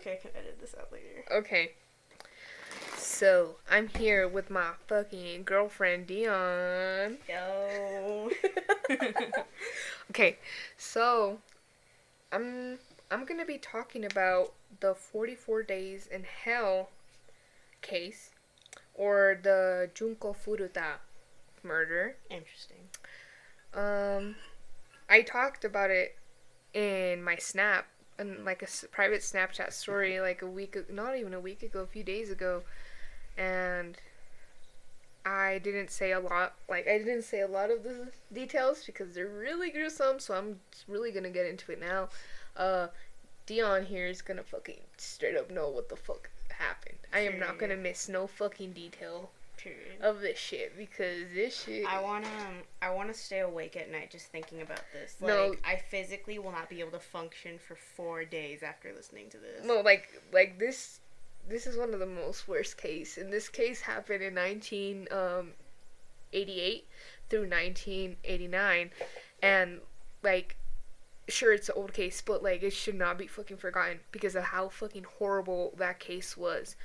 Okay, I can edit this out later. Okay. So I'm here with my fucking girlfriend Dion. Yo. okay, so I'm I'm gonna be talking about the 44 Days in Hell case, or the Junko Furuta murder. Interesting. Um, I talked about it in my snap and like a s- private Snapchat story like a week, not even a week ago, a few days ago, and I didn't say a lot. Like I didn't say a lot of the details because they're really gruesome. So I'm really gonna get into it now. Uh, Dion here is gonna fucking straight up know what the fuck happened. I am not gonna miss no fucking detail Period. of this shit because this shit. I wanna um, I wanna stay awake at night just thinking about this. Like No. I physically will not be able to function for four days after listening to this. No, like like this this is one of the most worst case. And this case happened in 1988 um, through 1989 and like sure it's an old case, but like it should not be fucking forgotten because of how fucking horrible that case was.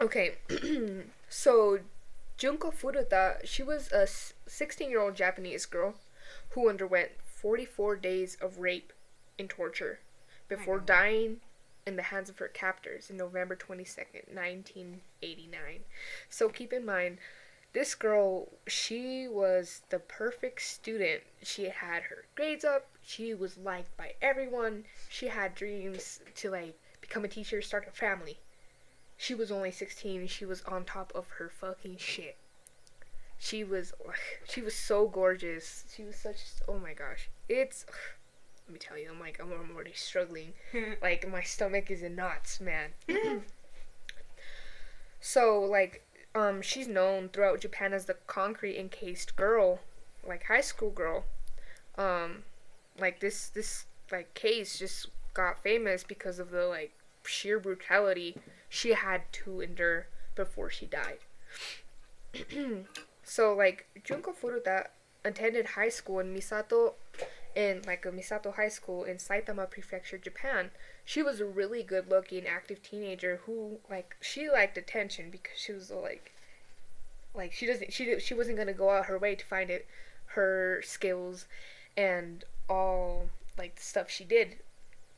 Okay. so Junko Furuta, she was a 16-year-old Japanese girl who underwent 44 days of rape and torture before dying in the hands of her captors in November 22nd, 1989. So keep in mind, this girl, she was the perfect student. She had her grades up, she was liked by everyone, she had dreams to like become a teacher, start a family. She was only 16 and she was on top of her fucking shit. She was she was so gorgeous. She was such oh my gosh. It's let me tell you, I'm like I'm, I'm already struggling. Like my stomach is in knots, man. so like um she's known throughout Japan as the concrete encased girl, like high school girl. Um like this this like case just got famous because of the like sheer brutality she had to endure before she died. so like Junko Furuta attended high school in Misato in like a Misato High School in Saitama Prefecture, Japan. She was a really good looking active teenager who like she liked attention because she was like like she doesn't she she wasn't going to go out her way to find it her skills and all like the stuff she did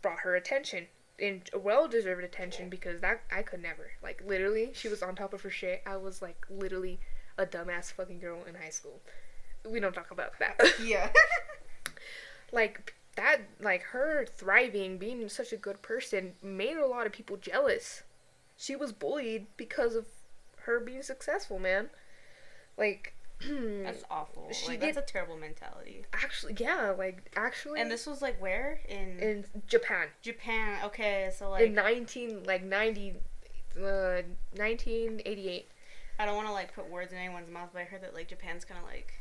brought her attention and well deserved attention because that I could never like literally she was on top of her shit. I was like literally a dumbass fucking girl in high school. We don't talk about that. yeah. like that like her thriving being such a good person made a lot of people jealous she was bullied because of her being successful man like That's awful. She like did- that's a terrible mentality. actually yeah like actually And this was like where in, in japan Japan. Okay, so like in 19 like 90 uh 1988 I don't want to like put words in anyone's mouth, but I heard that like Japan's kind of like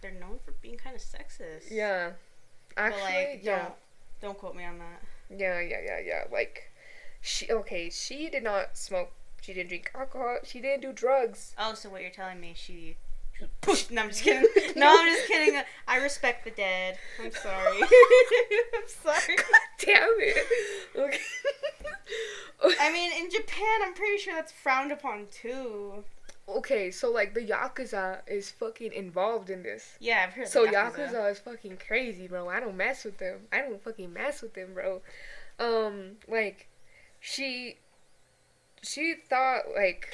they're known for being kind of sexist. yeah actually but like yeah don't don't quote me on that. yeah yeah yeah yeah like she okay she did not smoke she didn't drink alcohol she didn't do drugs Oh, so what you're telling me? She. No, I'm just kidding. No, I'm just kidding. I respect the dead. I'm sorry. I'm sorry. God Damn it. Okay. I mean, in Japan, I'm pretty sure that's frowned upon too. okay, so like the Yakuza is fucking involved in this. Yeah, I've heard. So of Yakuza. is fucking crazy, bro. I don't mess with them. I don't fucking mess with them, bro. Um, like, she, she thought like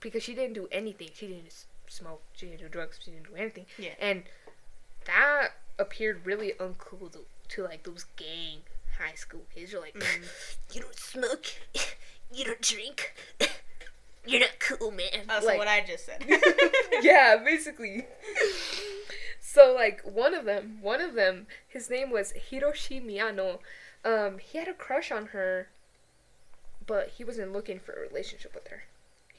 because she didn't do anything. She didn't smoke. She didn't do drugs. She didn't do anything. Yeah. And that appeared really uncool to, to like those gang high school kids. You're like, Mm. you don't smoke, you don't drink, you're not cool, man. Oh, so like, what I just said. yeah, basically. So like one of them, one of them, his name was Hiroshi Miyano. Um, he had a crush on her, but he wasn't looking for a relationship with her.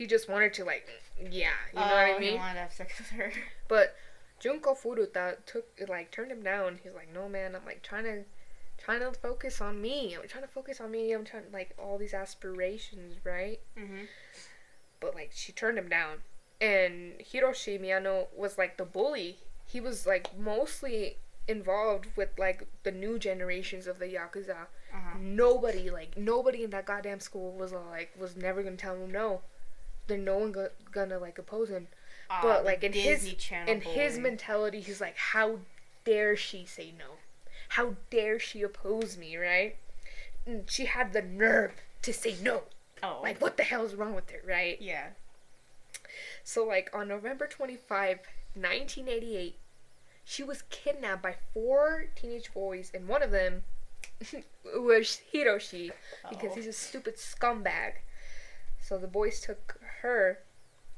He just wanted to like, yeah, you know what Oh, I He mean. wanted to have sex with her. But Junko Furuta took like turned him down. He's like, no man, I'm like trying to trying to focus on me. I'm trying to focus on me. I'm trying like all these aspirations, right? hmm but like she turned him down. And Hiroshi Miyano was like the bully. He was like mostly involved with like the new generations of the yakuza. Uh-huh. Nobody like nobody in that goddamn school was like was never gonna tell him no. Then no one go- gonna like oppose him. Ah, But, like, in his- Channel In his mentality, he's like, how dare she say no? How dare she oppose me? Right? And she had the nerve to say no. oh, Like, what the hell is wrong with her? Right? yeah. So, like, on November 25, 1988, she was kidnapped by four teenage boys, and one of them was Hiroshi because Oh. he's a stupid scumbag. So, the boys took her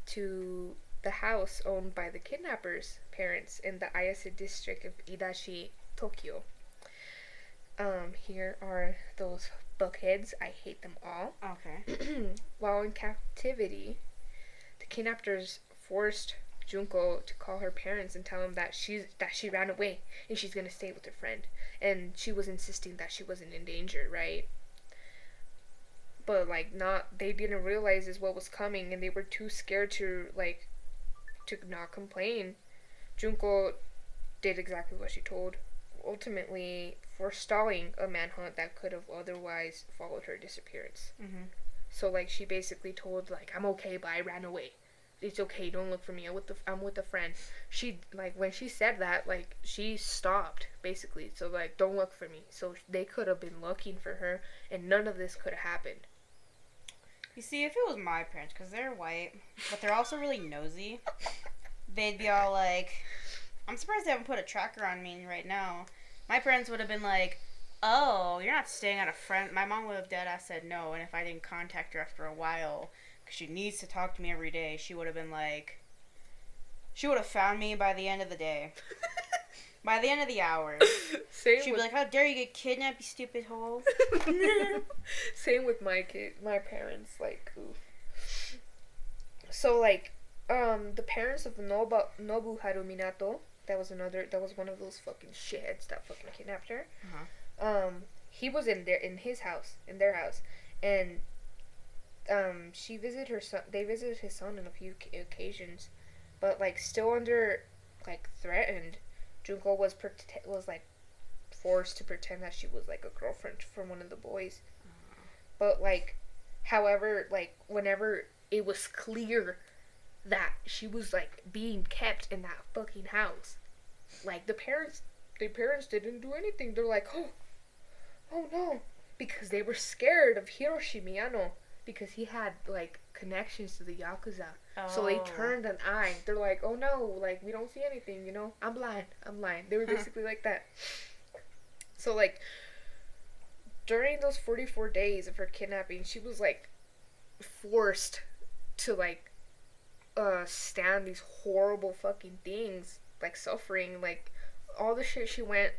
to the house owned by the kidnappers' parents in the Ayase district of Adachi, Tokyo. Um, here are those bookheads. I hate them all. Okay. While in captivity, the kidnappers forced Junko to call her parents and tell them that she's that she ran away and she's gonna stay with her friend. And she was insisting that she wasn't in danger, right? But like not they didn't realize is what was coming and they were too scared to like to not complain. Junko did exactly what she told, ultimately forestalling a manhunt that could have otherwise followed her disappearance. Mhm. So like she basically told like I'm okay, but I ran away. It's okay. Don't look for me. I'm with the I'm with a friend. She like when she said that like she stopped basically. So like don't look for me. So they could have been looking for her, and none of this could have happened. You see, if it was my parents, because they're white, but they're also really nosy, they'd be all like, I'm surprised they haven't put a tracker on me right now. My parents would have been like, Oh, you're not staying at a friend. My mom would have dead ass said no, and if I didn't contact her after a while, because she needs to talk to me every day, she would have been like, She would have found me by the end of the day. By the end of the hour. Same She'd be like, How dare you get kidnapped, you stupid hole!" Same with my kid, my parents. Like, oof. So like, um, the parents of Nobu Nobuharu Minato. That was another. That was one of those fucking shitheads that fucking kidnapped her. Uh-huh. Um, he was in their in his house, in their house, and um, she visited her son. They visited his son on a few ca- occasions, but like still under like threatened. Junko was prote- was like forced to pretend that she was like a girlfriend for one of the boys. But like, however, like whenever it was clear that she was like being kept in that fucking house, like the parents, the parents didn't do anything. They're like, oh, oh no, because they were scared of Hiroshi Miyano because he had like connections to the yakuza. So they Oh. turned an eye. They're like, oh no, like we don't see anything, you know? I'm blind. I'm blind. They were basically like that. So like during those 44 days of her kidnapping, she was like forced to like uh stand these horrible fucking things, like suffering, like all the shit she went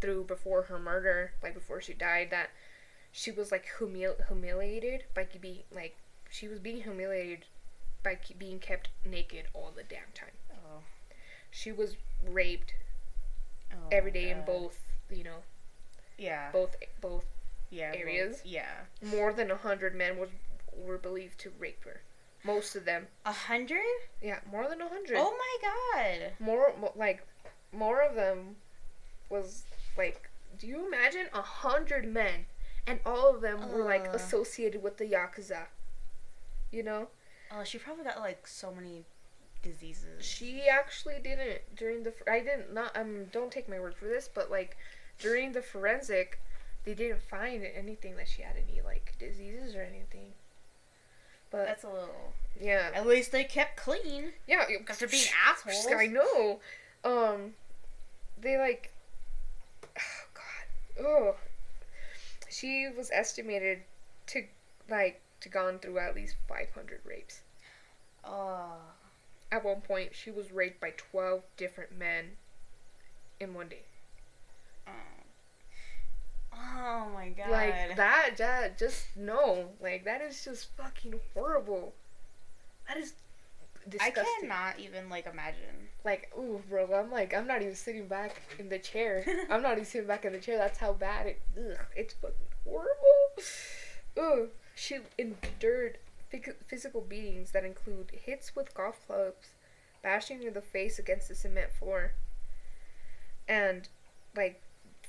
through before her murder, like before she died that she was like humil- humiliated by being like she was being humiliated by being kept naked all the damn time. Oh. She was raped Oh, every day in both, you know, Yeah. both both yeah. both- areas. Yeah. more than a hundred men was were believed to rape her. Most of them, A hundred? yeah, more than a hundred. Oh my god. More, mo- like, more of them was like. Do you imagine a hundred men, and all of them were like associated with the yakuza? You know, Oh, she probably got like so many diseases. she actually didn't during the. I didn't not um. Don't take my word for this, but like during the forensic, they didn't find anything that she had any like diseases or anything. But That's a little. yeah, At least they kept clean. Yeah, Because they're being assholes. I know. Um, they like, oh god, oh. She was estimated to like to gone through at least five hundred rapes. Oh. At one point, she was raped by twelve different men in one day. Um. Oh my god. Like that, that just no, like that is just fucking horrible. That is I cannot even like imagine. Like, ooh, bro, I'm like, I'm not even sitting back in the chair. I'm not even sitting back in the chair. That's how bad it. Ugh, it's fucking horrible. Ugh, she endured phys- physical beatings that include hits with golf clubs, bashing in the face against the cement floor. and like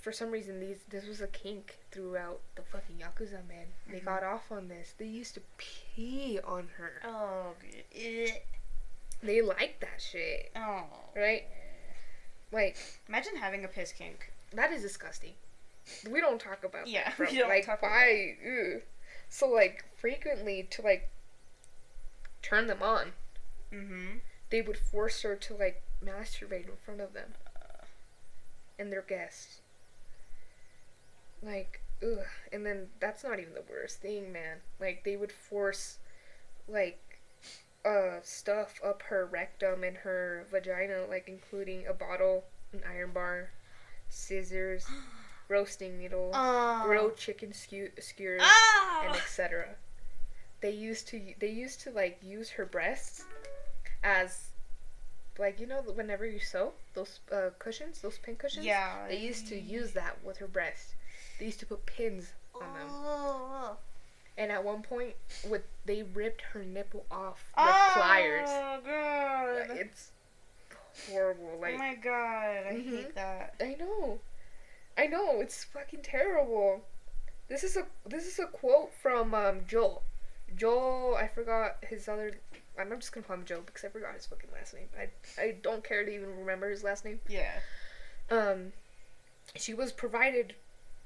for some reason these this was a kink throughout the fucking yakuza man. They Mhm. got off on this. They used to pee on her. Oh. They like that shit, Oh. right? Like Imagine having a piss kink. that is disgusting. We don't talk about Yeah, that. bro. like talk about why? So like frequently to like turn them on, Mm-hmm. they would force her to like masturbate in front of them and their guests. Like, ugh. And then that's not even the worst thing, man. Like they would force like uh stuff up her rectum and her vagina, like including a bottle, an iron bar, scissors, roasting needle, Oh. grilled chicken skew- skewers, Ah. and etc. They used to they used to like use her breasts as like you know whenever you sew those uh, cushions, those pin cushions. Yeah. They used to use that with her breast. They used to put pins on them. Oh. And at one point, with they ripped her nipple off with pliers. oh, pliers. God. Like, it's horrible. oh my god, I Mhm. hate that. I know, I know. It's fucking terrible. This is a this is a quote from um, Joel. Joel, I forgot his other. I'm just gonna call him Joe because I forgot his fucking last name. I I don't care to even remember his last name. Yeah. Um, she was provided.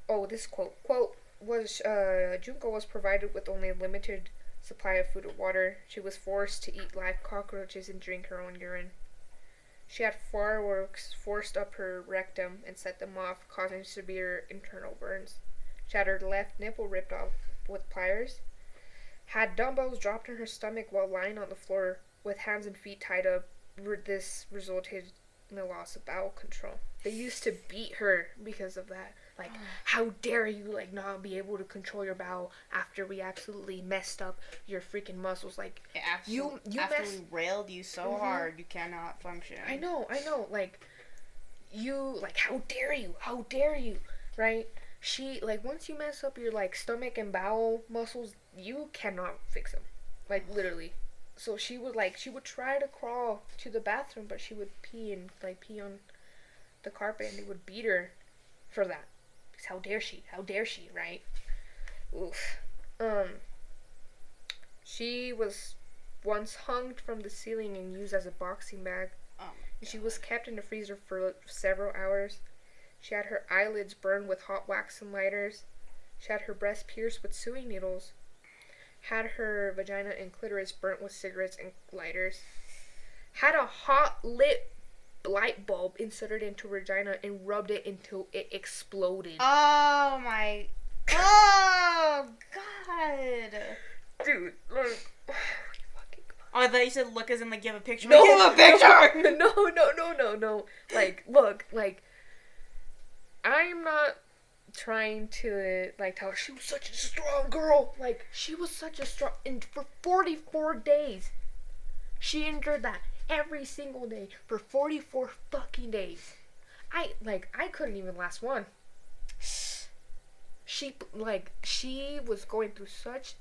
Oh, this quote quote was uh Junko was provided with only a limited supply of food and water. She was forced to eat live cockroaches and drink her own urine. She had fireworks forced up her rectum and set them off, causing severe internal burns. She had her left nipple ripped off with pliers. Had dumbbells dropped in her stomach while lying on the floor with hands and feet tied up. This resulted in a loss of bowel control. They used to beat her because of that. Like, how dare you like not be able to control your bowel after we absolutely messed up your freaking muscles? Like, after, You- you after mess- we railed you so Mhm. hard, you cannot function. I know, I know. Like, you, like, how dare you? How dare you? Right? She, like, once you mess up your, like, stomach and bowel muscles, you cannot fix them. Like, literally. So she would, like, she would try to crawl to the bathroom, but she would pee and, like, pee on the carpet, and they would beat her for that. How dare she? How dare she, right? Oof. Um, she was once hung from the ceiling and used as a boxing bag. Oh She was kept in the freezer for several hours. She had her eyelids burned with hot wax and lighters. She had her breast pierced with sewing needles. Had her vagina and clitoris burnt with cigarettes and lighters. Had a hot lit light bulb inserted into Regina and rubbed it until it exploded. Oh my. Oh God. Dude, like, fucking Oh, I thought you said look as in like give a picture. No, give a picture. No, no, no, no, no. Like, look, like, I'm not trying to like tell her she was such a strong girl. Like, she was such a strong, and for 44 days, she endured that every single day for 44 fucking days. I like, I couldn't even last one. She like, she was going through such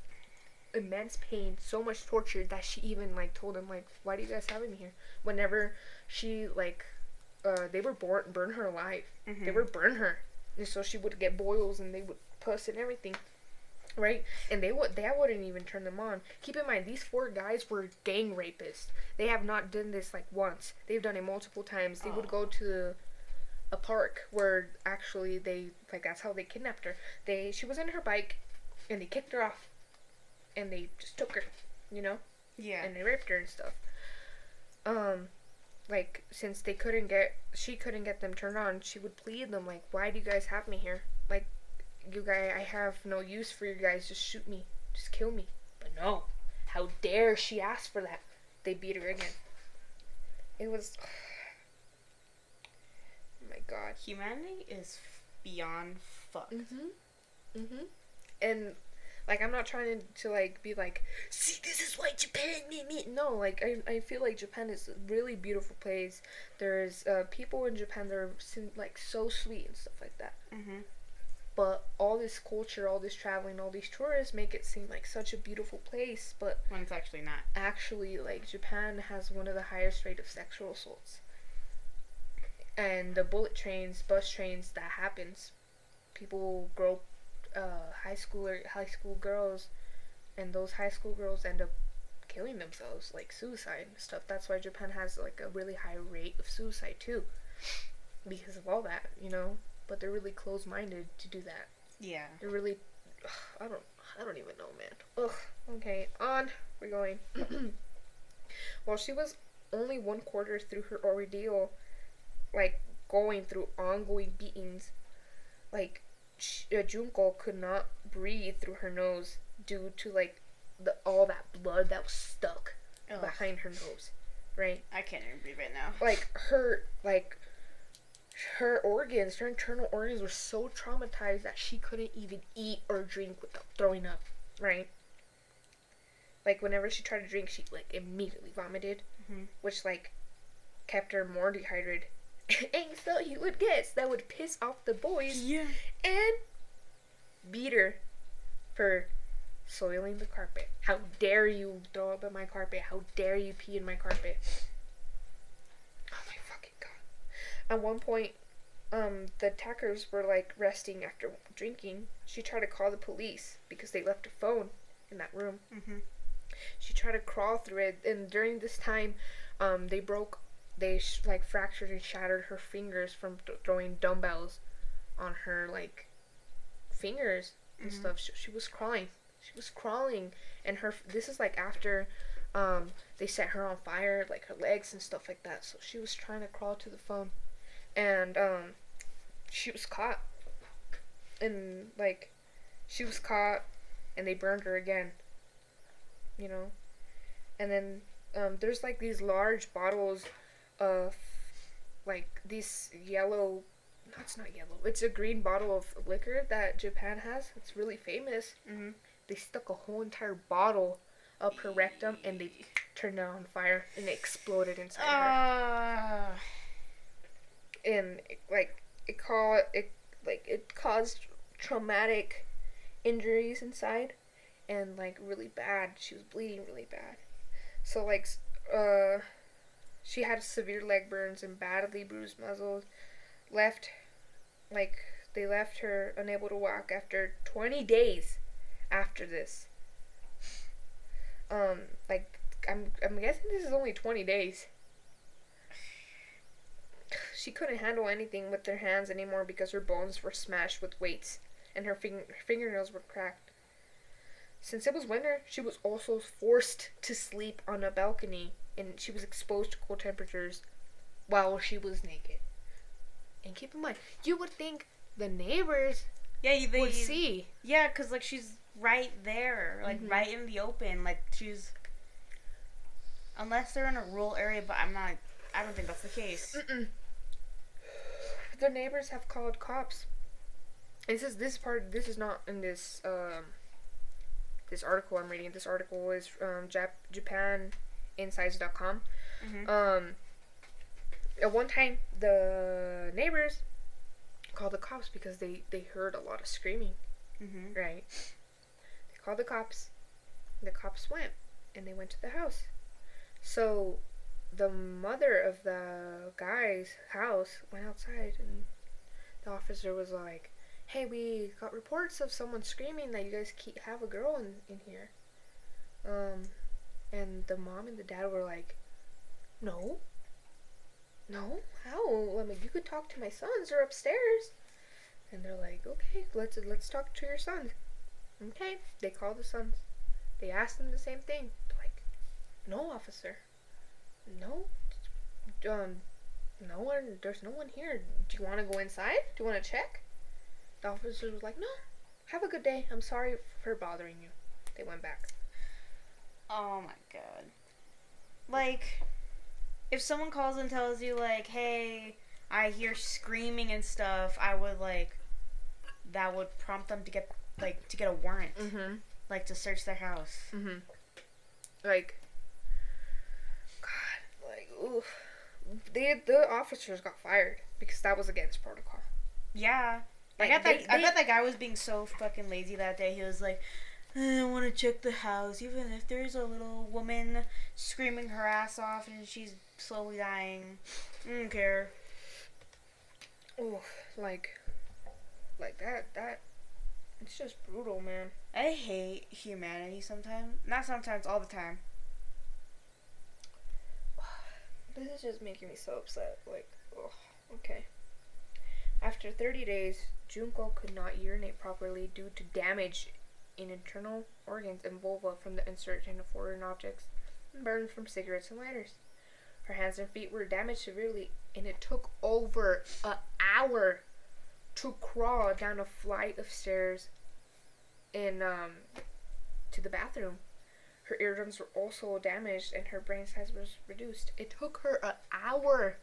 immense pain, so much torture that she even like told him like, "Why do you guys have me here?" Whenever she like, uh, they were born burn her alive. Mm-hmm. They would burn her, and so she would get boils and they would puss and everything, right? And they would they wouldn't even turn them on. Keep in mind these four guys were gang rapists. They have not done this like once. They've done it multiple times. They would Oh. go to a park where actually they like that's how they kidnapped her. They she was in her bike, and they kicked her off and they just took her, you know, Yeah. and they raped her and stuff. Um, like since they couldn't get, she couldn't get them turned on, she would plead them like, "Why do you guys have me here? Like, you guys, I have no use for you guys. Just shoot me, just kill me." But no, how dare she ask for that? They beat her again. It was, oh my god. Humanity is beyond fucked. Mhm. Mhm. And like I'm not trying to, to like be like, see, this is why Japan me me. No, like I, I feel like Japan is a really beautiful place. There's uh, people in Japan that are like so sweet and stuff like that. Mm-hmm. But all this culture, all this traveling, all these tourists make it seem like such a beautiful place. But When it's actually not. actually, like Japan has one of the highest rate of sexual assaults. and the bullet trains, bus trains, that happens. People grow uh, high school or high school girls, and those high school girls end up killing themselves, like suicide and stuff. That's why Japan has like a really high rate of suicide too, because of all that, you know. But they're really close-minded to do that. Yeah. They're really, ugh, I don't, I don't even know, man. Ugh. Okay, on we're going. While she was only one quarter through her ordeal, like going through ongoing beatings, like sh- uh, Junko could not breathe through her nose due to like the all that blood that was stuck Ugh. behind her nose, right? I can't even breathe right now. Like her like her organs, her internal organs were so traumatized that she couldn't even eat or drink without throwing up, right? Like whenever she tried to drink, she like immediately vomited, Mhm. which like kept her more dehydrated. and so you would guess that would piss off the boys Yeah. and beat her for soiling the carpet. How dare you throw up in my carpet? How dare you pee in my carpet? Oh my fucking god. At one point, um, the attackers were like resting after drinking. She tried to call the police because they left a phone in that room. Mhm. She tried to crawl through it, and during this time, um, they broke, they sh- like fractured and shattered her fingers from th- throwing dumbbells on her like fingers and Mhm. stuff. She, she was crawling. She was crawling, and her this is like after, um, they set her on fire, like her legs and stuff like that. So she was trying to crawl to the phone, and um, she was caught, and like, she was caught, and they burned her again. You know, and then um, there's like these large bottles of like these yellow no, it's not yellow it's a green bottle of liquor that japan has. It's really famous. Mhm. they stuck a whole entire bottle up her rectum and they turned it on fire and it exploded inside her. Uh, and like it called it like it caused traumatic injuries inside and like really bad. She was bleeding really bad. So like uh she had severe leg burns and badly bruised muscles left like they left her unable to walk after 20 days after this. Um like i'm i'm guessing this is only 20 days she couldn't handle anything with her hands anymore because her bones were smashed with weights and her, fing- her fingernails were cracked. Since it was winter, she was also forced to sleep on a balcony and she was exposed to cold temperatures while she was naked. And keep in mind, you would think the neighbors yeah, you they, would see. Yeah, cause like she's right there, like Mhm. right in the open. Like she's, unless they're in a rural area, but I'm not. I don't think that's the case. Mm-mm. The neighbors have called cops. This is this part. This is not in this um. This article I'm reading. This article is from Jap-. Mhm. Um. At one time, the neighbors called the cops because they they heard a lot of screaming. Mhm. Right. They called the cops. The cops went and they went to the house. So the mother of the guy's house went outside and the officer was like, Hey, we got reports of someone screaming that you guys keep have a girl in, in here. Um and the mom and the dad were like, No. No? How? I mean you could talk to my sons, they're upstairs. And they're like, okay, let's let's talk to your sons. Okay, they call the sons. They ask them the same thing. They're like, no, officer, no, um, no one. There's no one here. Do you want to go inside? Do you want to check? The officer was like, no. Have a good day. I'm sorry for bothering you. They went back. Oh my god. Like, if someone calls and tells you like, "Hey, I hear screaming and stuff," I would like, that would prompt them to get like to get a warrant, Mm-hmm. like to search their house. Mm-hmm. Like, like, oof. They, the officers got fired because that was against protocol. Yeah. I Like, bet they- that I bet that guy was being so fucking lazy that day. He was like, I don't want to check the house, even if there's a little woman screaming her ass off and she's slowly dying. I don't care. Oh, like, like that. That it's just brutal, man. I hate humanity sometimes. Not sometimes, all the time. This is just making me so upset. Like, okay. After 30 days, Junko could not urinate properly due to damage in internal organs and vulva from the insertion of foreign objects and burns from cigarettes and lighters. Her hands and feet were damaged severely, and it took over an hour to crawl down a flight of stairs in um, to the bathroom. Her eardrums were also damaged, and her brain size was reduced. It took her an hour.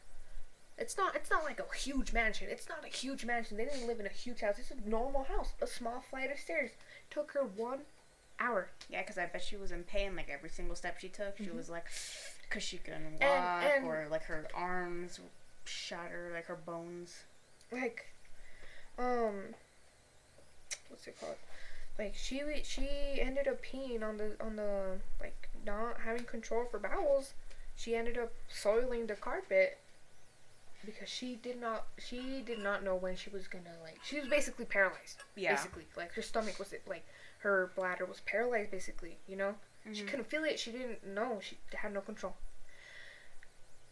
It's not. It's not like a huge mansion. It's not a huge mansion. They didn't live in a huge house. It's a normal house, a small flight of stairs. It took her one hour. Yeah, because I bet she was in pain like every single step she took. She was like, because she couldn't walk, And- and- or like her arms shatter, like her bones. like um what's it called like she she ended up peeing on the on the like not having control of her bowels. She ended up soiling the carpet because she did not she did not know when she was gonna like she was basically paralyzed Yeah. basically. Like her stomach was like her bladder was paralyzed basically you know? She Mhm. couldn't feel it. She didn't know. She had no control.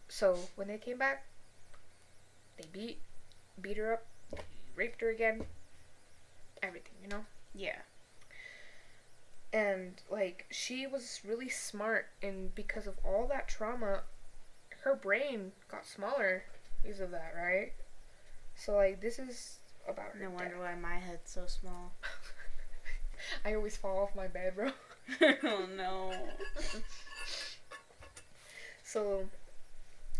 So when they came back they beat beat her up raped her again. Everything you know? Yeah. And like she was really smart and because of all that trauma her brain got smaller because of that right so like this is about her No death. wonder why my head's so small. i always fall off my bed bro oh no. So,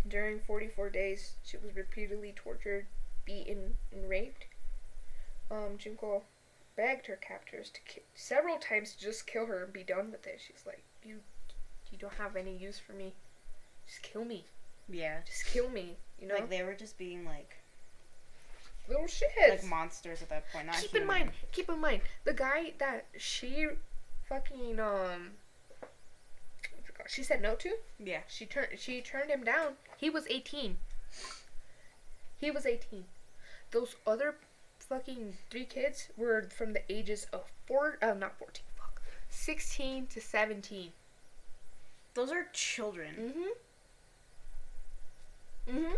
during 44 days, she was repeatedly tortured, beaten, and raped. Um, Junko begged her captors to ki- several times to just kill her and be done with it. She's like, "You, you don't have any use for me. Just kill me. Yeah. Just kill me." You know, Like they were just being like little shitheads. like monsters at that point. Keep in mind, keep in mind, the guy that she fucking um, I forgot- she said no to. Yeah. She turned she turned him down. He was 18. He was 18. Those other fucking three kids were from the ages of 4 uh, not 14, fuck. 16 to 17. Those are children. Mhm. Mhm.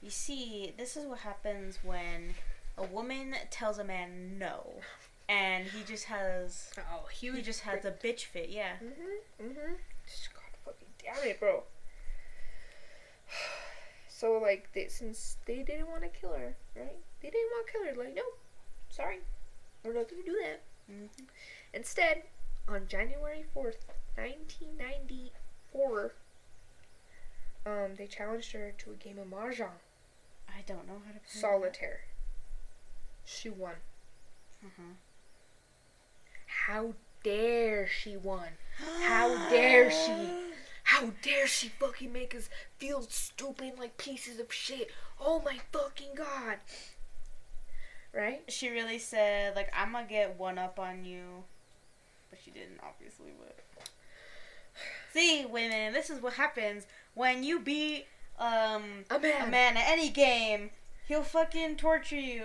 You see, this is what happens when a woman tells a man no, and he just has Oh, he just has a bitch fit. Yeah. Mhm. Mhm. Just God fucking damn it, bro. So like, they, since they didn't want to kill her, right? They didn't want to. Like, no, sorry, we're not gonna do that. Mm-hmm. Instead, on January 4th, 1994, um, they challenged her to a game of Mahjong, I don't know how to play solitaire. She won. that. Uh-huh. How dare she won? How dare she? How dare she fucking make us feel stupid like pieces of shit? Oh my fucking god. Right? She really said like I'm gonna get one up on you, but she didn't obviously. But see, women, this is what happens when you beat um A man. a man at any game. He'll fucking torture you,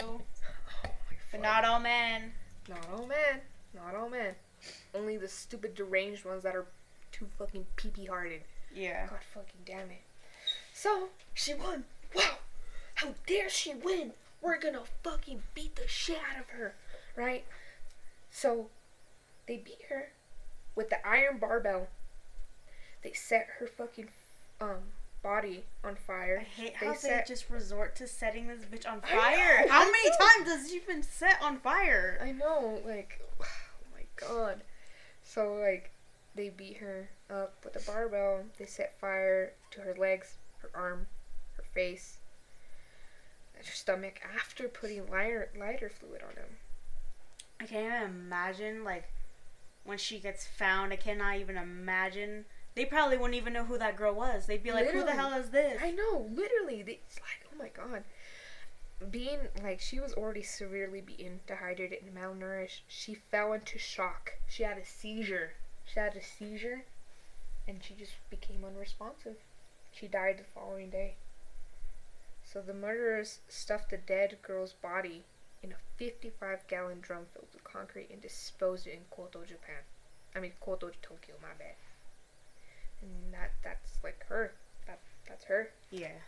Oh but not all men. Not all men. Not all men. Only the stupid deranged ones that are too fucking pee pee hearted. Yeah. God fucking damn it. So, she won. Wow. How dare she win? We're gonna fucking beat the shit out of her. Right? So, they beat her with the iron barbell. They set her fucking um body on fire. I hate They how they just resort to setting this bitch on fire. How many times has she been set on fire? I know, like, oh my god. So, like, they beat her up with a barbell. They set fire to her legs, her arm, her face, stomach after putting lighter, lighter fluid on them. I can't even imagine like when she gets found. I cannot even imagine. They probably wouldn't even know who that girl was. They'd be like, "Who the hell is this?" I know, literally. They, it's like, oh my god. Being, like, she was already severely beaten, dehydrated, and malnourished. She fell into shock. She had a seizure. She had a seizure, and she just became unresponsive. She died the following day. So the murderers stuffed the dead girl's body in a 55 gallon drum filled with concrete and disposed it in Koto, Japan. I mean Koto, Tokyo. My bad. And that that's like her. That that's her. Yeah.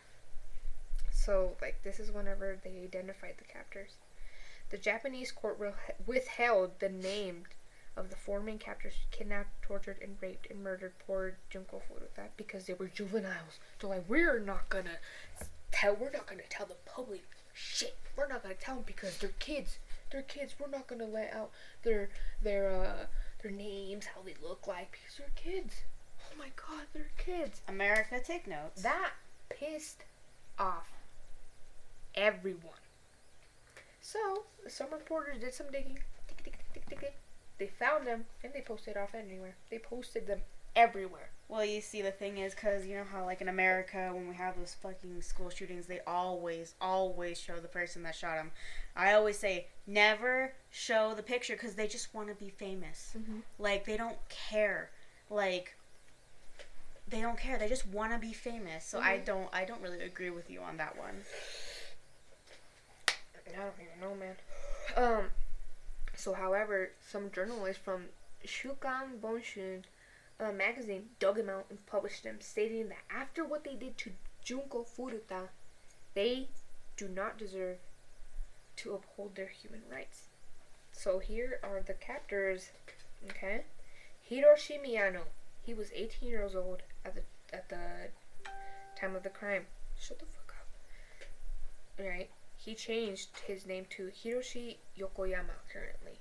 So, like, this is whenever they identified the captors. The Japanese court withhe- withheld the name of the four main captors who kidnapped, tortured, and raped and murdered poor Junko Furuta because they were juveniles. They're like, we're not gonna tell, we're not gonna tell the public shit. We're not gonna tell them because they're kids. They're kids. We're not gonna let out their their uh their names, how they look like because they're kids. Oh my god, they're kids. America, take notes. That pissed off everyone. So, some reporters did some digging. They found them and they posted off anywhere. They posted them everywhere. Well, you see, the thing is, because you know how, like, in America, when we have those fucking school shootings, they always, always show the person that shot him. I always say, never show the picture because they just want to be famous. Mm-hmm. Like, they don't care. Like, they don't care. They just want to be famous. So I Mhm. don't, I don't really agree with you on that one. I don't even know, man. Um. So, however, some journalists from Shukan Bunshun uh, magazine dug him out and published them, stating that after what they did to Junko Furuta, they do not deserve to uphold their human rights. So here are the captors. Okay, Hiroshi Miyano. He was 18 years old at the at the time of the crime. Shut the fuck up. Right. He changed his name to Hiroshi Yokoyama currently.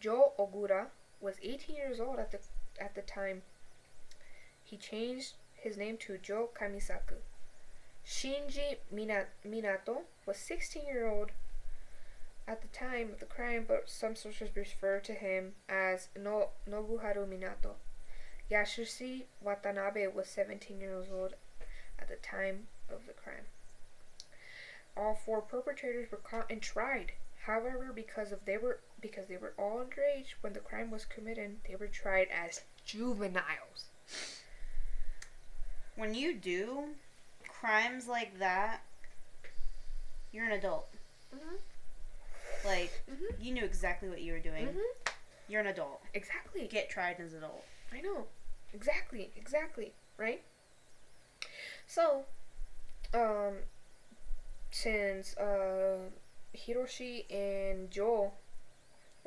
Joe Ogura was 18 years old at the at the time. He changed his name to Joe Kamisaku. Shinji Minato was 16 year old at the time of the crime, but some sources refer to him as no- Nobuharu Minato. Yasushi Watanabe was 17 years old at the time of the crime. All four perpetrators were caught and tried. However, because of they were because they were all underage when the crime was committed, they were tried as juveniles. When you do crimes like that, you're an adult. Mm-hmm. Like, Mm-hmm. you knew exactly what you were doing. Mm-hmm. You're an adult. Exactly. Get tried as an adult. I know. Exactly. Exactly. Right? So, um, since, uh, Hiroshi and Joel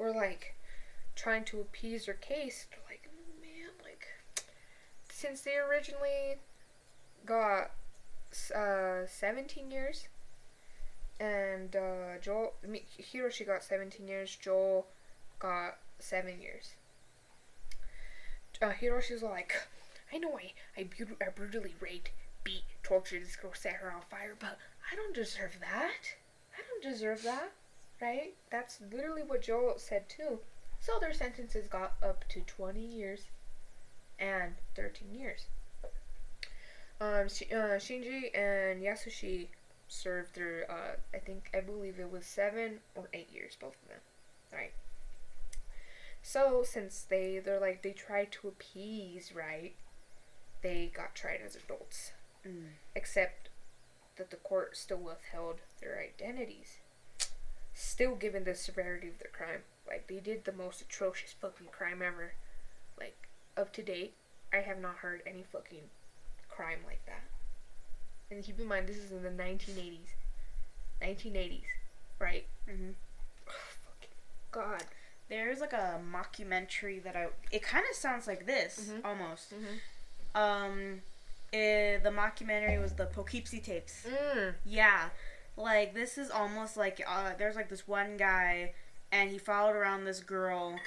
were, like, trying to appease their case, they're like, man, like, since they originally got, uh, 17 years, and, uh, Joel, I mean, Hiroshi got 17 years, Joel got 7 years uh, Hiroshi's like, I know I, I, I brutally raped, beat, tortured this girl, set her on fire, but I don't deserve that. I don't deserve that, right? That's literally what Joel said too. So their sentences got up to 20 years and 13 years. Um, uh, Shinji and Yasushi served their, uh, I think, I believe it was seven or eight years, both of them, right? So since they they're like they tried to appease, right? They got tried as adults, Mm. except that the court still withheld their identities. Still, given the severity of their crime, like they did the most atrocious fucking crime ever. Like up to date, I have not heard any fucking crime like that. And keep in mind, this is in the 1980s. 1980s, right? hmm fucking God. There's like a mockumentary that I. It kind of sounds like this Mhm. almost. Mm-hmm. Um, eh, the mockumentary was the Poughkeepsie tapes. Mm. Yeah, like this is almost like uh, there's like this one guy, and he followed around this girl,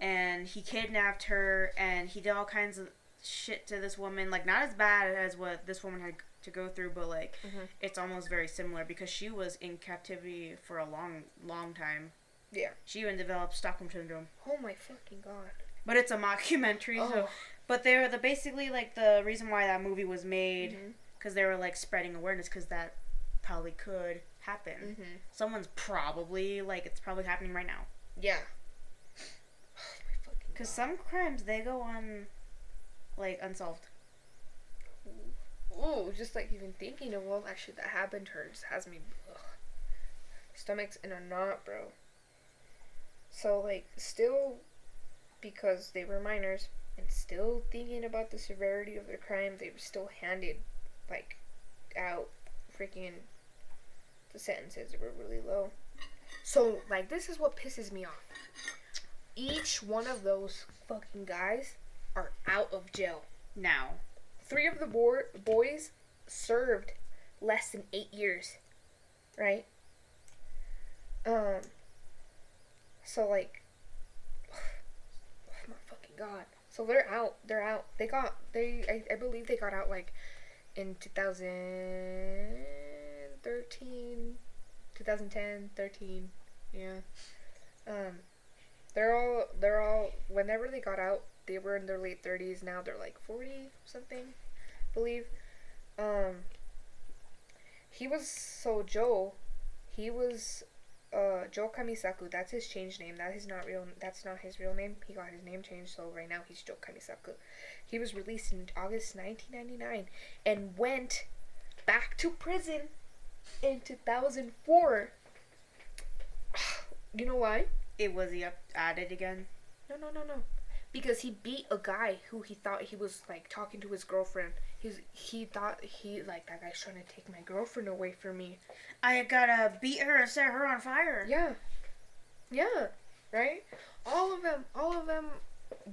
and he kidnapped her, and he did all kinds of shit to this woman. Like not as bad as what this woman had to go through, but like Mhm. it's almost very similar because she was in captivity for a long, long time. Yeah. She even developed Stockholm syndrome. Oh my fucking god. But it's a mockumentary, so Oh. but they're the basically like the reason why that movie was made because they were like spreading awareness because that probably could happen. Mhm. Someone's probably like it's probably happening right now. Yeah. Oh my fucking Because god. some crimes they go on like unsolved. ooh, just like even thinking of all that shit that happened to her just has me ugh. stomach's in a knot, bro. So like still because they were minors and still thinking about the severity of the crime, they were still handed like out freaking the sentences were really low. So like this is what pisses me off. Each one of those fucking guys are out of jail. Now, Three of the bo- boys served less than eight years, right? Um. So like, oh my fucking god. So they're out. They're out. They got. They. I, I believe they got out like in 2013, 2010, 13. Yeah. Um. They're all. They're all. Whenever they got out, they were in their late 30s. Now they're like 40 something, I believe. Um. He was so Joe. He was uh, Joe Kamisaku. That's his changed name. That is not real. That's not his real name. He got his name changed, so right now he's Joe Kamisaku. He was released in August 1999 and went back to prison in 2004. you know why? it was he up at it again. No, no, no, no. Because he beat a guy who he thought he was like talking to his girlfriend. He's he thought he like that guy's trying to take my girlfriend away from me. I gotta beat her and set her on fire. Yeah. Yeah. Right? All of them all of them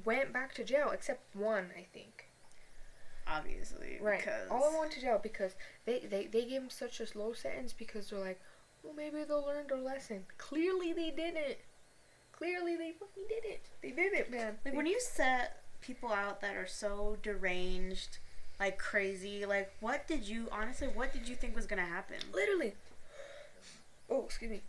went back to jail except one, I think. Obviously, Right. because All I want to jail because they, they, they gave him such a low sentence because they're like, well, maybe they'll learn their lesson. Clearly they didn't. Clearly they fucking didn't. They did it, man. like when you set people out that are so deranged, like crazy, like what did you honestly? What did you think was gonna happen? Literally. Oh, excuse me.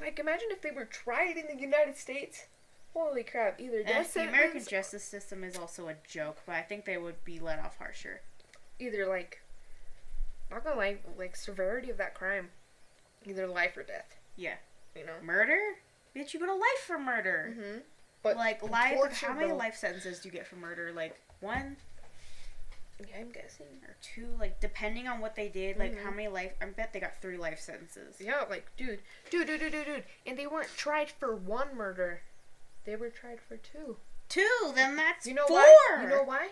Like, imagine if they were tried in the United States. Holy crap! Either death the American justice system is also a joke, but I think they would be let off harsher. either like, not gonna lie, like severity of that crime, either life or death. Yeah. You know. Murder? Bitch, you go to life for murder. Mm-hmm. But like life, how many life sentences do you get for murder? Like one Yeah, I'm guessing. or two? Like depending on what they did. Like how Mhm. many life? I bet they got three life sentences. Yeah, like, dude, dude, dude, dude, dude, dude, and they weren't tried for one murder. They were tried for two. Two? Then that's You know four. why? You know why?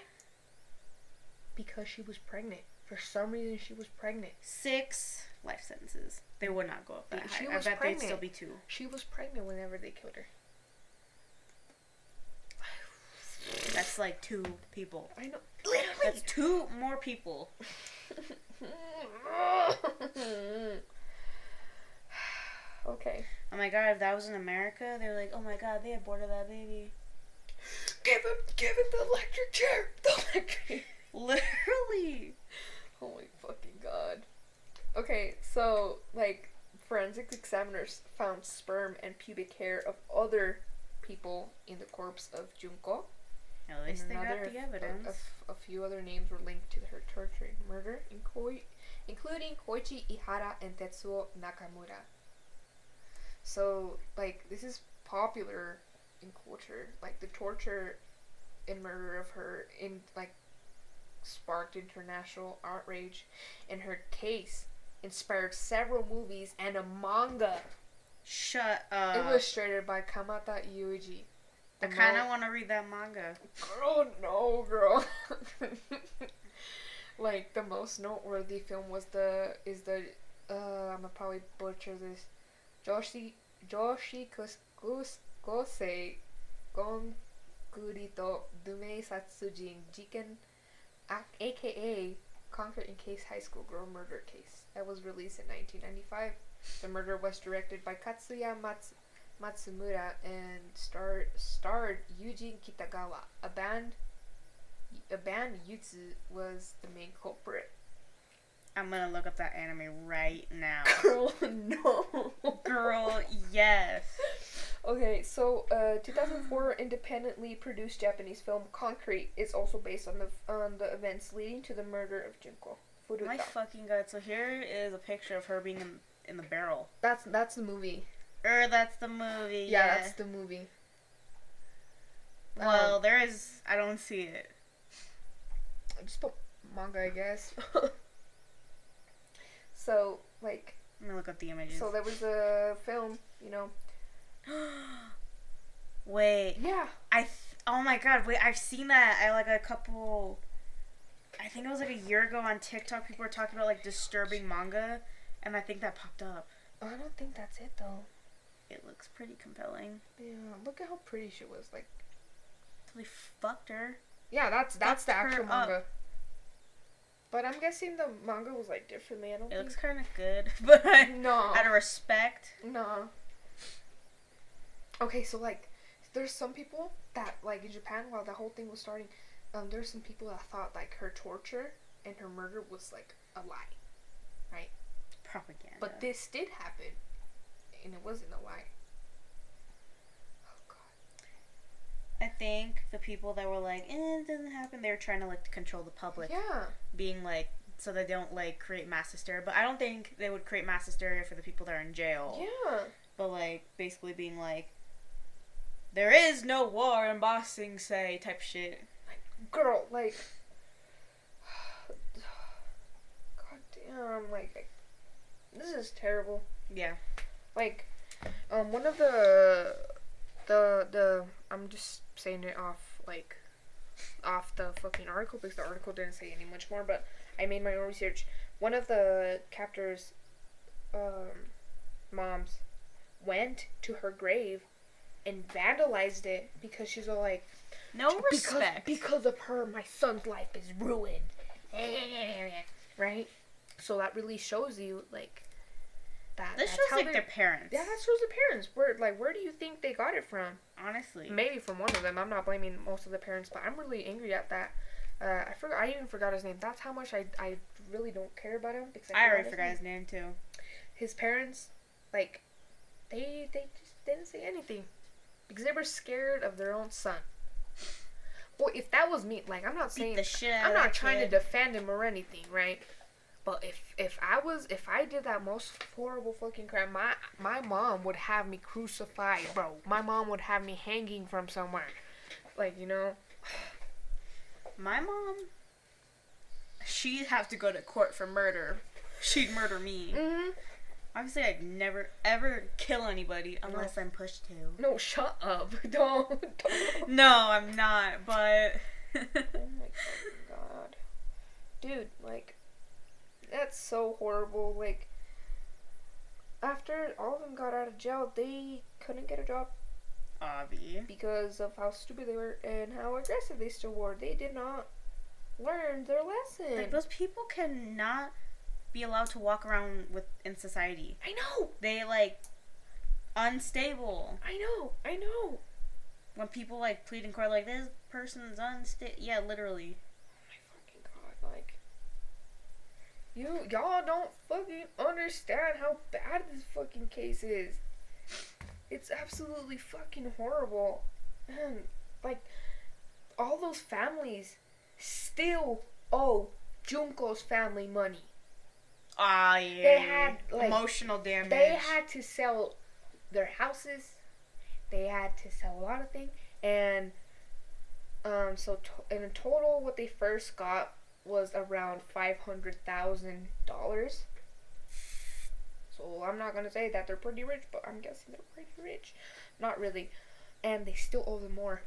Because she was pregnant. For some reason, she was pregnant. Six life sentences. They would not go up that She high. I bet they'd still be two. She was pregnant whenever they killed her. That's like two people. I know. Literally. That's two more people. okay. Oh my god, if that was in America, they're like, oh my god, they aborted that baby. Give him, give him the electric chair. The electric. Literally. Oh my fucking god. Okay, so like forensic examiners found sperm and pubic hair of other people in the corpse of Junko. At least and they got the a- evidence. A, f- a few other names were linked to her torture and murder, in Koi- including Koichi Ihara and Tetsuo Nakamura. So, like, this is popular in culture. Like, the torture and murder of her in like sparked international outrage, and her case inspired several movies and a manga Shut up. illustrated by Kamata Yuji. I kind of want to read that manga. Girl, no, girl. like the most noteworthy film was the is the uh I'm gonna probably butcher this. Joshi Joshi Kus Kus Kosei Gongurito Dume Satsujin Jiken a- aka Concrete in Case High School Girl Murder Case that was released in 1995. The murder was directed by Katsuya Mats- Matsumura and star- starred Yujin Kitagawa. A band, a band Yuzu was the main culprit. I'm gonna look up that anime right now. Girl, no. Girl, yes. Okay, so uh, 2004 independently produced Japanese film Concrete is also based on the on the events leading to the murder of Junko Furuta. My fucking god. So here is a picture of her being in, in the barrel. that's that's the movie. Er, that's the movie. Yeah, Yeah. that's the movie. well, um, there is. I don't see it. I just put manga, I guess. so like, Let me look up the images. so there was a film, you know. Wait, Yeah. I. Th- oh my god! Wait, I've seen that. I like a couple. I think it was like a year ago on TikTok. People were talking about like disturbing manga, and I think that popped up. I don't think that's it though. It looks pretty compelling. Yeah, look at how pretty she was. Like, they fucked her. yeah, that's that's the actual up. But I'm guessing the manga was like differently. I don't It think. looks kind of good, but I, no. out of respect, No. Okay, so like, there's some people that like in Japan while the whole thing was starting, um, there's some people that thought like her torture and her murder was like a lie, right? propaganda. but this did happen, and it wasn't a lie. Oh god. I think the people that were like, eh, it doesn't happen, they were trying to like control the public, Yeah. being like, so they don't like create mass hysteria. But I don't think they would create mass hysteria for the people that are in jail. Yeah. But like, basically being like, there is no war in Ba Sing Se type shit. Like, girl, like. God damn, like, this is terrible. Yeah. like um one of the the the I'm just saying it off like off the fucking article because the article didn't say any much more but I made my own research. One of the captors um moms went to her grave and vandalized it because she's all like No because, respect. because of her my son's life is ruined. right? So that really shows you like that this that's shows like their parents. yeah, that shows the parents. Where like where do you think they got it from? Honestly. Maybe from one of them. I'm not blaming most of the parents, but I'm really angry at that. Uh, I forgot. I even forgot his name. That's how much I, I really don't care about him because I already forgot his name too. His parents, like, they they just didn't say anything because they were scared of their own son. Well, if that was me, like I'm not Beat saying I'm not trying kid. to defend him or anything, right? But if if I was if I did that most horrible fucking crime, my my mom would have me crucified, bro. My mom would have me hanging from somewhere, like you know. My mom, she'd have to go to court for murder. She'd murder me. Mm-hmm. Obviously, I'd never ever kill anybody unless I'm pushed to. No, shut up. Don't. don't. No, I'm not. But Oh my fucking god, dude! Like, that's so horrible. Like, after all of them got out of jail, they couldn't get a job Obvi. because of how stupid they were and how aggressive they still were. They did not learn their lesson. Like those people cannot be allowed to walk around with in society. I know, They like unstable. I know, I know. When people like plead in court, like this person's unstable. Yeah, literally. Oh my fucking god, like. You, y'all don't fucking understand how bad this fucking case is. It's absolutely fucking horrible. Man, like, all those families still owe Junko's family money. Ah, yeah. They had, like, emotional damage. They had to sell their houses. They had to sell a lot of things, and um, so to- in total, what they first got was around five hundred thousand dollars. So I'm not gonna say that they're pretty rich, but I'm guessing they're pretty rich. Not really, and they still owe them more.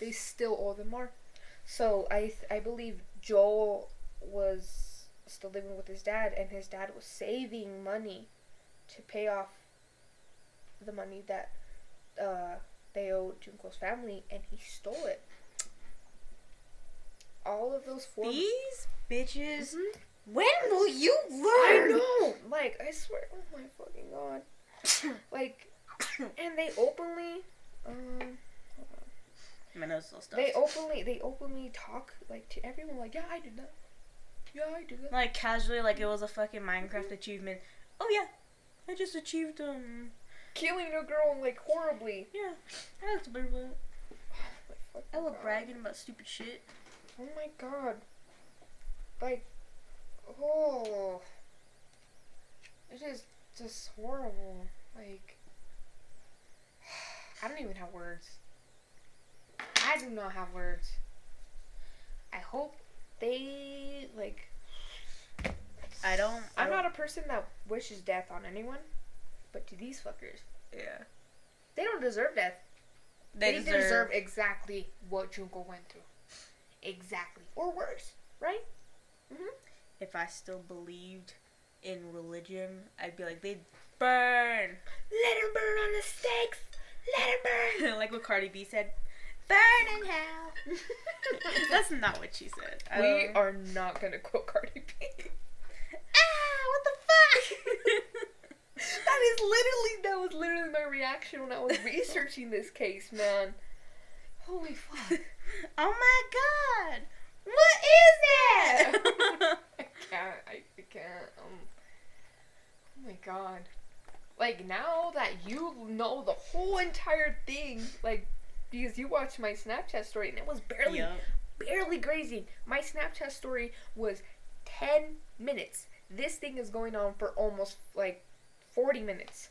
They still owe them more. So I th- I believe Joel was still living with his dad, and his dad was saving money to pay off the money that uh, they owed Junko's family, and he stole it. All of those four. These bitches. Mhm. When will you learn? I know. Like I swear. Oh my fucking god. Like, and they openly. Um, My nose still stuffed. they openly they openly talk like to everyone like yeah I did that yeah I did that like casually, like it was a fucking Minecraft achievement. Oh yeah, I just achieved um. killing a girl like horribly Yeah, I like to believe it. My I love bragging about stupid shit. Oh my god. Like, oh. It is just horrible. Like, I don't even have words. I do not have words. I hope they like. I don't. I I'm don't, not a person that wishes death on anyone, but to these fuckers, Yeah. they don't deserve death. They, They, deserve. deserve, exactly what Junko went through. Exactly, or worse, right? If I still believed in religion, I'd be like, they'd burn. Let him burn on the stakes. Let him burn. like what Cardi B said, burn in hell. That's not what she said. I we don't- are not gonna quote Cardi B. Ah, what the fuck? that is literally that was literally my reaction when I was researching this case, man. Holy fuck! oh my god. What is that? I can't. I, I can't. Um. Oh my god. Like now that you know the whole entire thing, like because you watched my Snapchat story and it was barely Yup. barely grazing. My Snapchat story was 10 minutes. This thing is going on for almost like 40 minutes.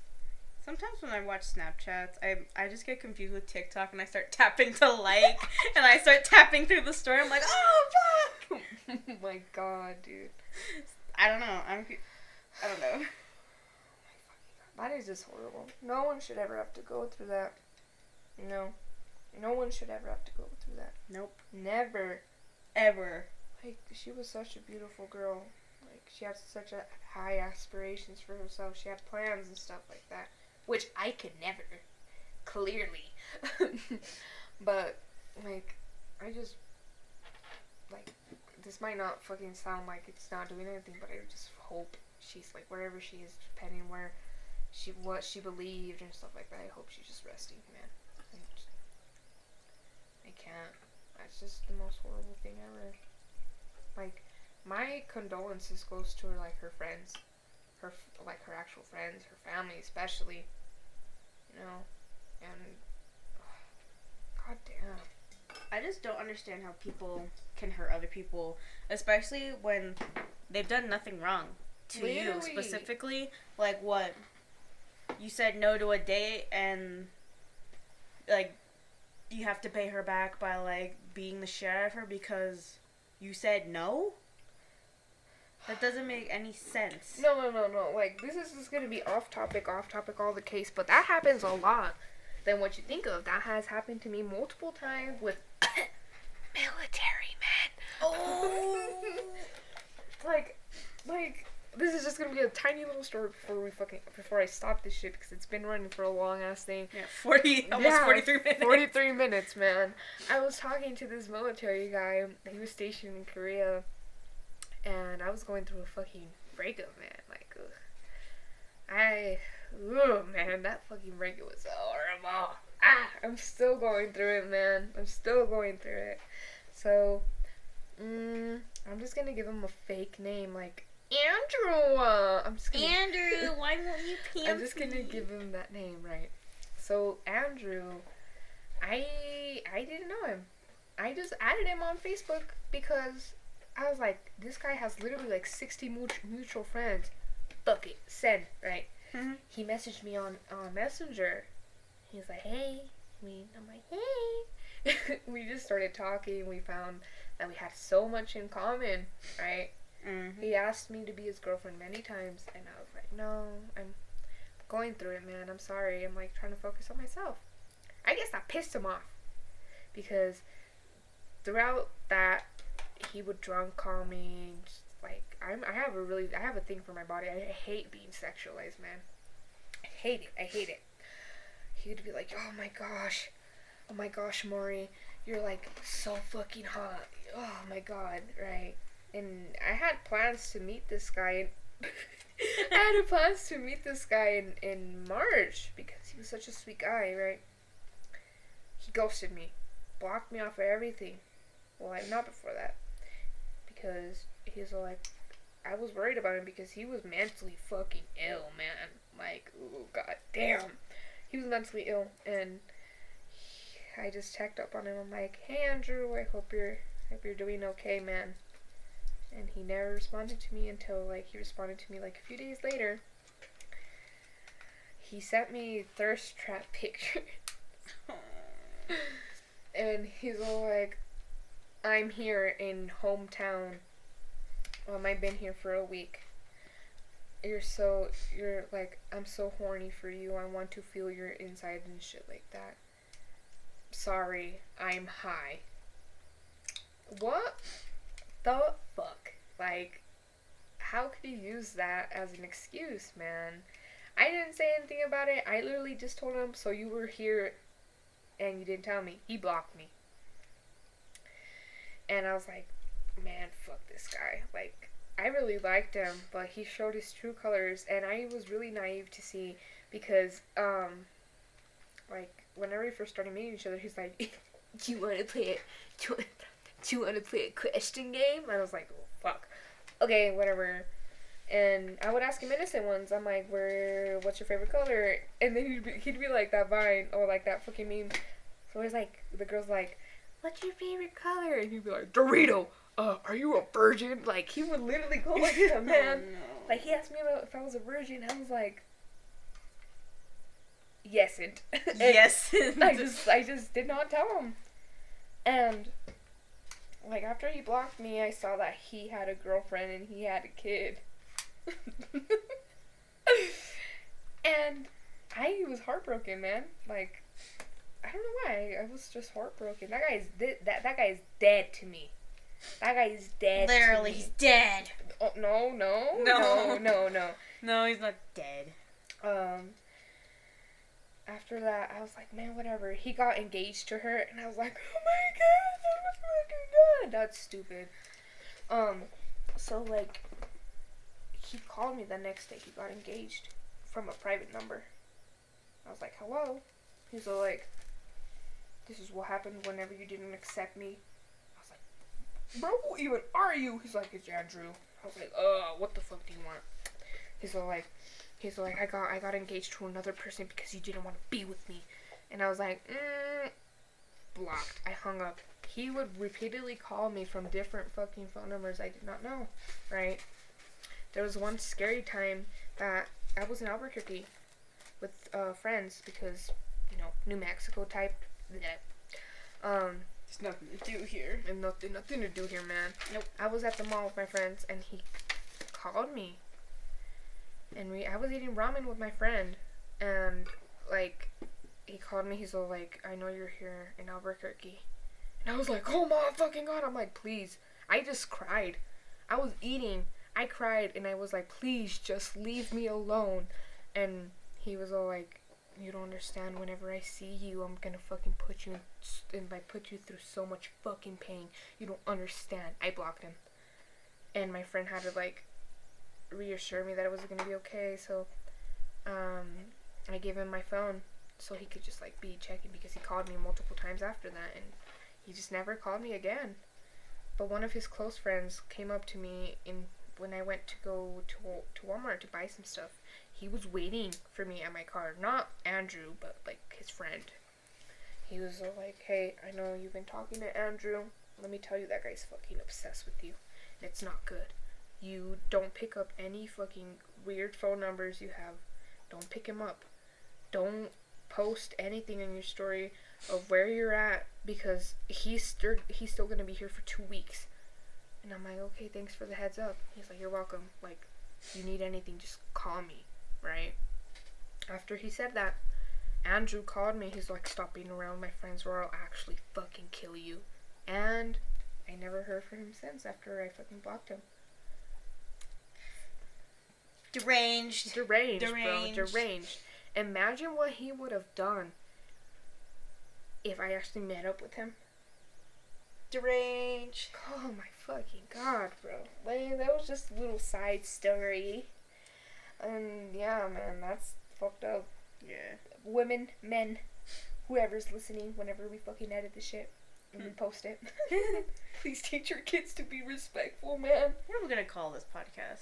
Sometimes when I watch Snapchats, I I just get confused with TikTok and I start tapping to like and I start tapping through the story. I'm like, oh fuck! oh my god, dude. I don't know. I'm. I don't know. That is just horrible. No one should ever have to go through that. No. No one should ever have to go through that. Nope. Never. Ever. Like, she was such a beautiful girl. Like, she had such a high aspirations for herself. She had plans and stuff like that. Which I could never. Clearly. but, like, I just. Like, this might not fucking sound like it's not doing anything, but I just hope she's, like, wherever she is, depending where she, what she believed and stuff like that, I hope she's just resting, man. I just- I can't. That's just the most horrible thing ever. Like, my condolences goes to her, like her friends, her like her actual friends, her family especially. You know, and god damn. I just don't understand how people can hurt other people, especially when they've done nothing wrong to you specifically. Like what? You said no to a date and like you have to pay her back by like being the share of her because you said no? That doesn't make any sense. No, no, no, no. Like this is just gonna be off topic, off topic, all the case, but that happens a lot than what you think of. That has happened to me multiple times with military men. Oh. like, like this is just gonna be a tiny little story before we fucking before I stop this shit because it's been running for a long ass thing. Yeah, 40 almost Yeah, 43 minutes. 43 minutes, man. I was talking to this military guy. He was stationed in Korea. And I was going through a fucking breakup, man. Like, ugh. I. Ugh, man. That fucking breakup was horrible. Ah, I'm still going through it, man. I'm still going through it. So, mm, I'm just gonna give him a fake name, like Andrew. I'm just gonna. Andrew, why won't you pee I'm just gonna give him that name, right? So Andrew, I I didn't know him. I just added him on Facebook because I was like, this guy has literally like 60 mut- mutual friends. Fuck it, send, right? Mhm. He messaged me on on Messenger. He's like, hey, me. I'm like, hey. we just started talking. We found that we had so much in common, right? Mm-hmm. He asked me to be his girlfriend many times, and I was like, no, I'm going through it, man. I'm sorry. I'm like trying to focus on myself. I guess I pissed him off because throughout that, he would drunk call me. Like I'm, I have a really, I have a thing for my body. I hate being sexualized, man. I hate it. I hate it. He would be like, oh my gosh, oh my gosh, Maury, you're like so fucking hot. Oh my god, right? and I had plans to meet this guy. I had plans to meet this guy in, in March because he was such a sweet guy, right? He ghosted me, blocked me off of everything. Well, like not before that, because he's like, I was worried about him because he was mentally fucking ill, man. Like, oh god damn, he was mentally ill, and he- I just checked up on him. I'm like, hey Andrew, I hope you're hope you're doing okay, man and he never responded to me until like he responded to me like a few days later. He sent me thirst trap pictures, and he's all like, I'm here in hometown. Um, I've been here for a week. You're so you're like I'm so horny for you. I want to feel your inside and shit like that. Sorry, I'm high. What the fuck? Like, how could you use that as an excuse, man? I didn't say anything about it. I literally just told him, so you were here and you didn't tell me. He blocked me. And I was like, man, fuck this guy. Like, I really liked him, but he showed his true colors, and I was really naive to see because, um, like, whenever we first started meeting each other, he's like, "Do you want to play it? Do you, want to play a question game?" And I was like, oh, "Fuck, okay, whatever." And I would ask him innocent ones. I'm like, "Where? What's your favorite color?" And then he'd be, he'd be like that vine or like that fucking meme. So he's like, the girl's like, "What's your favorite color?" And he'd be like, "Dorito." Uh, are you a virgin? Like he would literally go like that, man. Oh, no. Like he asked me about if I was a virgin. I was like, yes, and yes. I just I just did not tell him. And like after he blocked me, I saw that he had a girlfriend and he had a kid. and I was heartbroken, man. Like I don't know why. I was just heartbroken. That guy's di- that that guy is dead to me. That guy is dead. to Literally, me. he's dead. Oh, no, no, No. no, no, no. No, he's not dead. Um. After that, I was like, man, whatever. He got engaged to her, and I was like, oh my god, that was fucking good. That's stupid. Um. So like, he called me the next day. He got engaged from a private number. I was like, hello. He's all like, this is what happened whenever you didn't accept me. I was like, bro, who even are you? He's like, it's Andrew. I was like, uh, what the fuck do you want? He's like, he's like, I got, I got engaged to another person because you didn't want to be with me, and I was like, mm, blocked. I hung up. He would repeatedly call me from different fucking phone numbers I did not know, right? There was one scary time that I was in Albuquerque with uh, friends because, you know, New Mexico type. Bleh. Um, There's nothing to do here. and nothing, nothing to do here, man. Nope. I was at the mall with my friends, and he called me, and we, I was eating ramen with my friend, and like, he called me. He's all like, "I know you're here in Albuquerque," and I was like, "Oh my fucking god!" I'm like, "Please!" I just cried. I was eating. I cried, and I was like, "Please, just leave me alone." And he was all like, "You don't understand. Whenever I see you, I'm gonna fucking put you and like put you through so much fucking pain. You don't understand." I blocked him, and my friend had to like reassure me that it was gonna be okay. So, um, I gave him my phone so he could just like be checking because he called me multiple times after that, and he just never called me again. But one of his close friends came up to me in when I went to go to to Walmart to buy some stuff. He was waiting for me at my car, not Andrew, but like his friend. He was like, "Hey, I know you've been talking to Andrew. Let me tell you, that guy's fucking obsessed with you, it's not good. You don't pick up any fucking weird phone numbers you have. Don't pick him up. Don't post anything in your story of where you're at because he's still he's still gonna be here for two weeks." And I'm like, "Okay, thanks for the heads up." He's like, "You're welcome. Like, you need anything, just call me." Right? After he said that, Andrew called me. He's like, "Stop being around my friends, or I'll actually fucking kill you." And I never heard from him since. After I fucking blocked him. Deranged. Deranged, Deranged. bro. Deranged. Imagine what he would have done if I actually met up with him. Deranged. Oh my fucking god, bro. Like, that was just a little side story. And yeah, man, that's fucked up. Yeah. Women, men, whoever's listening, whenever we fucking edit the shit and we Hmm. post it, please teach your kids to be respectful, man. What are we gonna call this podcast?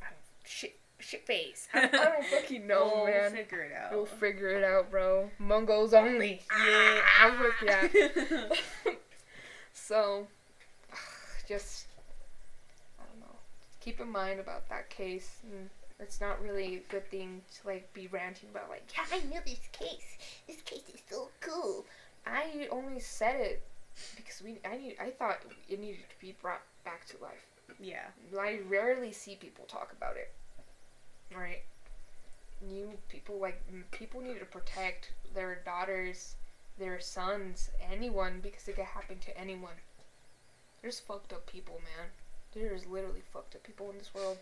I don't shit shit face. I, I don't fucking know, we'll man. figure it out. We'll figure it out, bro. Mungos only. Yeah. Ah, fuck yeah. so, just I don't know. Keep in mind about that case. And it's not really a good thing to like be ranting about like, yeah, I knew this case. This case is so cool. I only said it because because we I need I thought it needed to be brought back to life. Yeah. I rarely see people talk about it. Right? new people like people need to protect their daughters, their sons, anyone because it could happen to anyone. There's fucked up people, man. There's literally fucked up people in this world.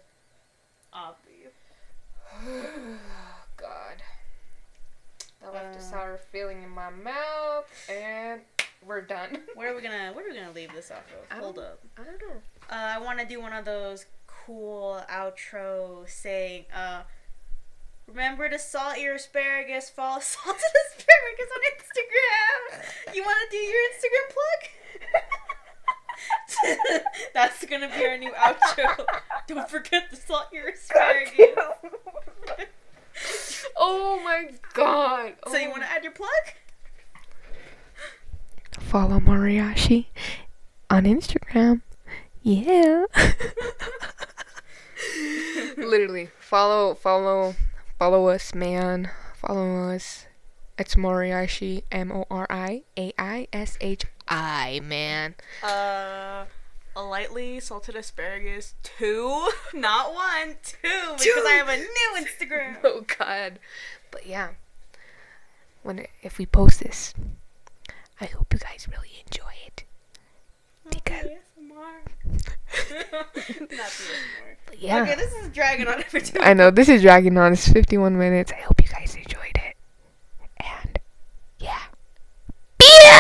Obvious. God. That left a Uh. sour feeling in my mouth, and we're done. Where are we gonna Where are we gonna leave this off of? Hold up. I don't know. Uh, I want to do one of those cool outro saying, uh, remember to salt your asparagus, follow salted asparagus on Instagram. You want to do your Instagram plug? That's gonna be our new outro. Don't forget to salt your asparagus. oh my god. So you oh. want to add your plug? follow Moriyashi on Instagram? Yeah. Literally, follow, follow, follow us, man. Follow us. It's Moriashi M O R I A I S H eye, man. Uh, a lightly salted asparagus, two, not one, two, because two. I have a new Instagram. oh God, but yeah. When if we post this, I hope you guys really enjoy it. Because. yeah. Okay, this is dragging on for two. I know this is dragging on. It's 51 minutes. I hope you guys enjoyed it. And yeah, beat it.